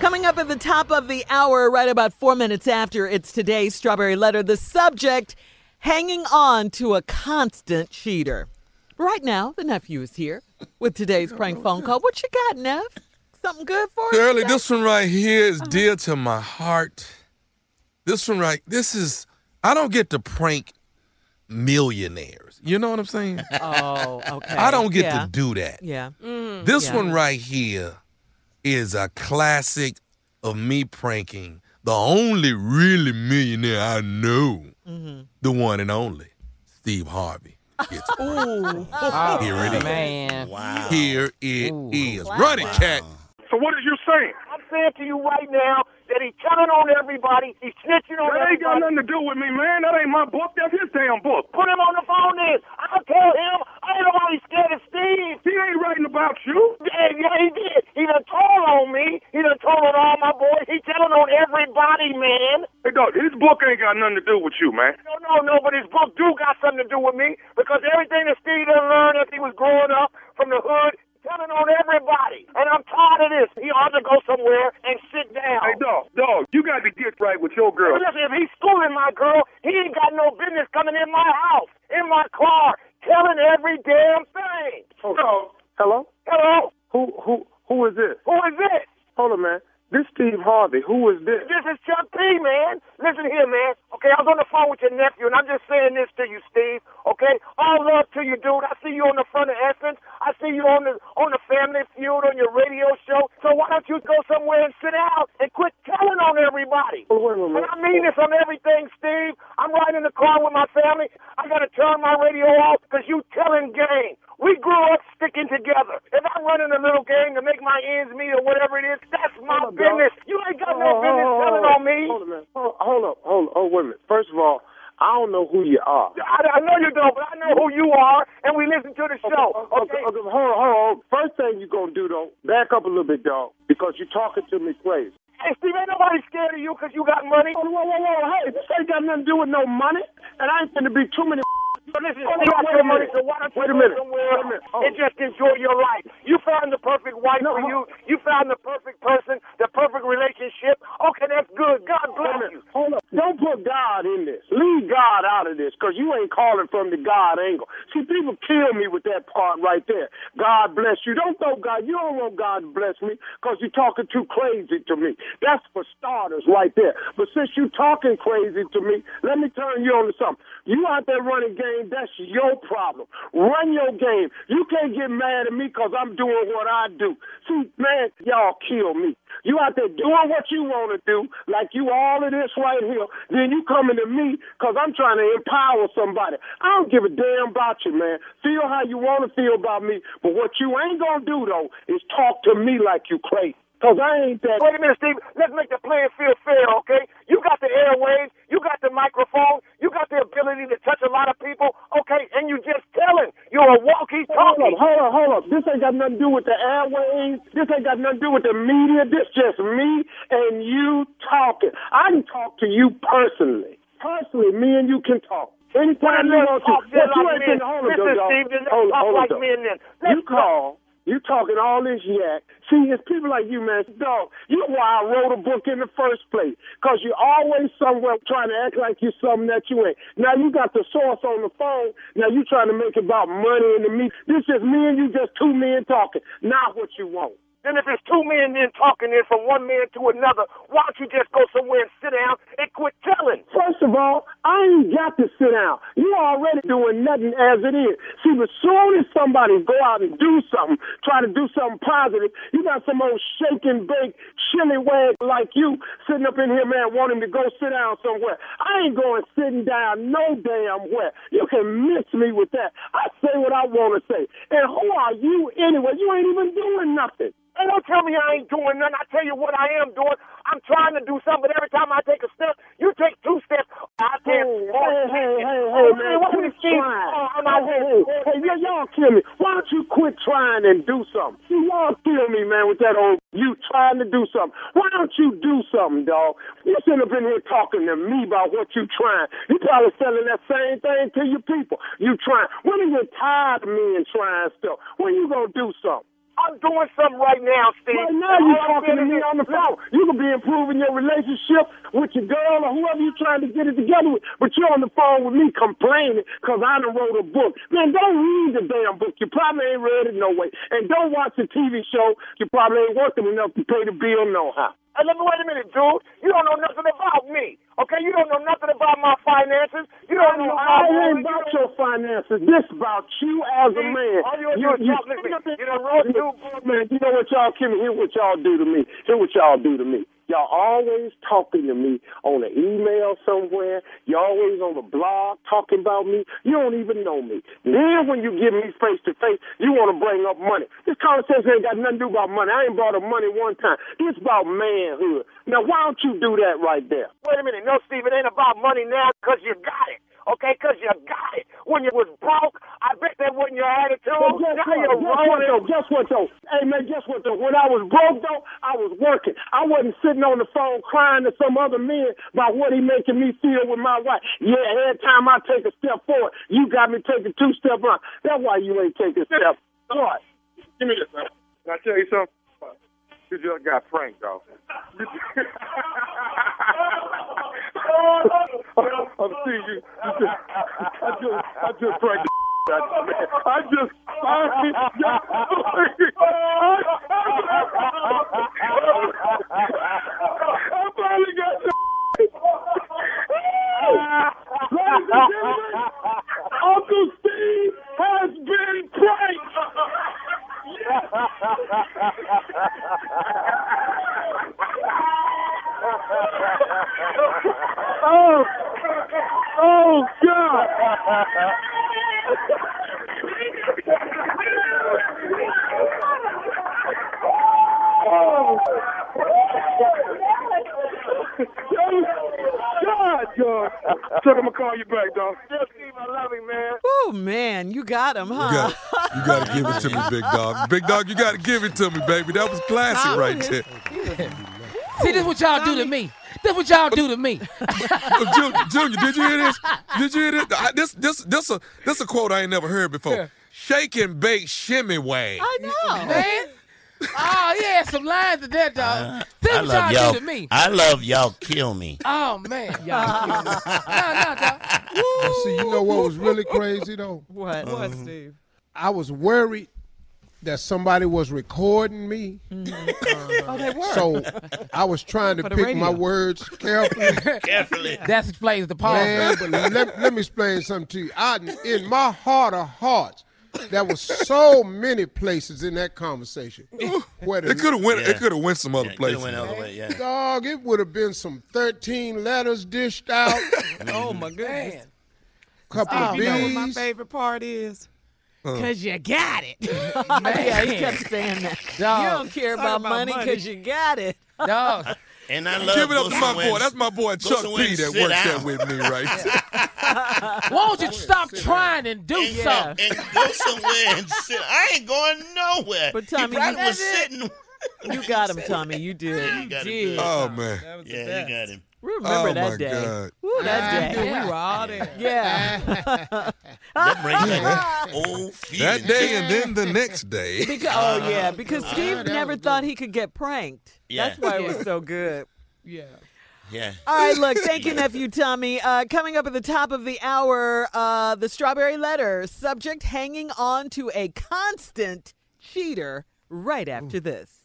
Coming up at the top of the hour, right about four minutes after, it's today's Strawberry Letter. The subject hanging on to a constant cheater. Right now, the nephew is here with today's oh, prank phone call. What you got, Neff? Something good for us? Shirley, this one right here is uh-huh. dear to my heart. This one right, this is, I don't get to prank millionaires. You know what I'm saying? Oh, okay. I don't get yeah. to do that. Yeah. This Yeah. one right here is a classic of me pranking the only really millionaire I know, Mm-hmm. the one and only, Steve Harvey. Gets pranked. Oh, Here it is. man. Wow. Here it is. Run it, cat. So what is you saying? I'm saying to you right now that he's telling on everybody. He's snitching on That ain't got nothing to do with me, man. That ain't my book. That's his damn book. Put him on the phone then. I'll tell him. I ain't nobody scared of Steve. He ain't writing about you. Yeah, yeah, he did. He done told on me. He done told on all my boys. He telling on everybody, man. Hey, dog, his book ain't got nothing to do with you, man. No, no, no, but his book do got something to do with me because everything that Steve done learned as he was growing up from the hood, telling on everybody. And I'm tired of this. He ought to go somewhere and sit down. Hey, dog, dog, you got to get right with your girl. Listen, if he's schooling my girl, he ain't got no business coming in my house, in my car, telling every damn thing. Hello? Hello? Hello? Who, who, who is this? Who is this? Hold on, man. This Steve Harvey. Who is this? This is Chuck P, man. Listen here, man. Okay, I was on the phone with your nephew, and I'm just saying this to you, Steve. Okay, all love to you, dude. I see you on the front of Essence. I see you on the on the Family Feud on your radio show. So why don't you go somewhere and sit down and quit telling on everybody? Oh, wait a minute. And I mean this on everything, Steve. I'm riding in the car with my family. I gotta turn my radio off because you telling game. We grew up sticking together. If I'm running a little game to make my ends meet or whatever it is, that's my on, dog. business. You ain't got no Hold- business telling on me. Hold on. Hold, hold up. Hold, oh, wait a minute. First of all, I don't know who you are. I, I know you don't, but I know who you are, and we listen to the show. Okay, Okay? okay, hold on, hold on. First thing you gonna do though, back up a little bit, dog, because you're talking to me crazy. Hey, Steve, ain't nobody scared of you because you got money. Whoa, whoa, whoa, whoa, hey, this ain't got nothing to do with no money, and I ain't gonna be too many. So listen, Hold you on, wait a money, minute. so why don't you Wait a minute. somewhere Wait a minute. Oh. and just enjoy your life? You found the perfect wife No, for you. You found the perfect person, the perfect relationship. Okay, that's good. God bless you. hold up. Don't put God in this. Leave God out of this, because you ain't calling from the God angle. See, people kill me with that part right there. God bless you. Don't throw God. You don't want God to bless me, because you're talking too crazy to me. That's for starters right there. But since you're talking crazy to me, let me turn you on to something. You out there running game, that's your problem. Run your game. You can't get mad at me because I'm doing what I do. See, man, y'all kill me. You out there doing what you want to do, like you all of this right here. Then you coming to me because I'm trying to empower somebody. I don't give a damn about you, man. Feel how you want to feel about me. But what you ain't going to do, though, is talk to me like you crazy. Because I ain't that. Wait a minute, Steve. Let's make the playing field fair, okay? You got the airwaves, you got the microphone, you got the ability to touch a lot of people, okay? And you just telling. You're a Hold walkie-talkie. up, hold up, hold up. This ain't got nothing to do with the airways. This ain't got nothing to do with the media. This just me and you talking. I can talk to you personally. Personally, me and you can talk. Anytime you want to. just you ain't been hold up, y'all. Steve, Hold- talk hold up, like though. men. You call. You talking all this yak. See, it's people like you, man. Dog, you know why I wrote a book in the first place. Because you're always somewhere trying to act like you're something that you ain't. Now you got the source on the phone. Now you trying to make about money and the meat. This is me and you, just two men talking. Not what you want. Then if it's two men then talking then from one man to another, why don't you just go somewhere and sit down and quit telling? First of all, I ain't got to sit down. You already doing nothing as it is. See, but soon as somebody go out and do something, try to do something positive, you got some old shake and bake, chili wag like you sitting up in here, man, wanting to go sit down somewhere. I ain't going sitting down no damn where. You can miss me with that. I say what I want to say. And who are you anyway? You ain't even doing nothing. Hey, don't tell me I ain't doing nothing. I tell you what I am doing. I'm trying to do something, but every time I take a step, you take two steps. I can't. hey, hey, hey, Oh, hey, man, man, what quit trying. Oh, I'm Hey, out hey, here. hey, hey, y'all kill me. Why don't you quit trying and do something? See, y'all kill me, man, with that old you trying to do something. Why don't you do something, dog? You sitting up in here talking to me about what you trying. You probably selling that same thing to your people. You trying. When are you tired of me and trying stuff? When you gonna do something? I'm doing something right now, Steve. Right now, you're talking to me on the phone. You could be improving your relationship with your girl or whoever you're trying to get it together with, but you're on the phone with me complaining because I done wrote a book. Man, don't read the damn book. You probably ain't read it no way. And don't watch the TV show. You probably ain't working enough to pay the bill no how. Hey, let me wait a minute, dude. You don't know nothing about me. Okay, you don't know nothing about my finances. You don't know I how ain't your finances. This about you as a man. You do is talk, listen, you done wrote two. Man, you know what y'all can hear what y'all do to me. Hear what y'all do to me. Y'all always talking to me on an email somewhere. You always on the blog talking about me. You don't even know me. Then when you get me face to face, you want to bring up money. This conversation ain't got nothing to do about money. I ain't brought up money one time. This about manhood. Now why don't you do that right there? Wait a minute. No, Steve, it ain't about money now because you got it. Okay, because you got it. When you was broke, I bet that wasn't your attitude. But guess now what? you're Guess what though? Guess what though? Hey man, guess what though? When I was broke though, I was working. I wasn't sitting on the phone crying to some other man about what he making me feel with my wife. Yeah, every time I take a step forward, you got me taking two steps back. That's why you ain't taking steps. What? Give me this, man. Can I tell you something? You just got pranked, dog. I just, I just man. I just, I, I finally got the. Ladies and gentlemen, Uncle Steve has been pranked. Oh, oh God! oh. God, God. So I'm gonna call you back, dog. Yes, Steve, I love you, man. Oh man, you got him, You huh? got, you got to give it to me, big dog. Big dog, you got to give it to me, baby. That was classic right there. See, this what y'all do to me. This what y'all do to me. Junior, Junior, did you hear this? Did you hear this? I- This, this, this, a, this a quote I ain't never heard before. Yeah. Shake and bake, shimmy wang. I know. Man. Oh, he had some lines to that, dog. Uh, this I what love y'all y'all. do to me. I love y'all. Kill me. Oh, man. Y'all kill me. Nah, nah, dog. But see, you know what was really crazy though? What? What, mm-hmm. Steve? I was worried that somebody was recording me, mm-hmm. Oh, they were. so I was trying to For the pick my words carefully. Carefully. That explains the pause. Man, but let, let me explain something to you. I, in my heart of hearts, there was so many places in that conversation where the It could have went. Yeah. It could have went some other Yeah, places. went other way, yeah. dog, it would have been some 13 letters dished out, oh my goodness. Man. couple Oh, of you know what my favorite part is? Cause you got it. Yeah, he kept saying that. Dog. You don't care about, about money money. because you got it. Dog. And I love Give it up to my boy. Wentz. That's my boy Chuck Bushel P that sit works there with me right there. Why don't you stop trying and do Yeah. something? And go somewhere and sit. I ain't going nowhere. But he Tommy, you- was sitting. You got him, Tommy. You did. You got did. him good. Oh man. That was the Yeah, best. you got him. Remember Oh, that my day. God. Woo, that day. We were all there. Yeah. That brings back old feelings. That day and then the next day. Because, oh yeah, because Steve that never was thought he could get pranked. Yeah. That's why it was so good. Yeah. Yeah. All right, look, thank you, nephew Tommy. Uh, coming up at the top of the hour, uh, the strawberry letter subject hanging on to a constant cheater. Right after this.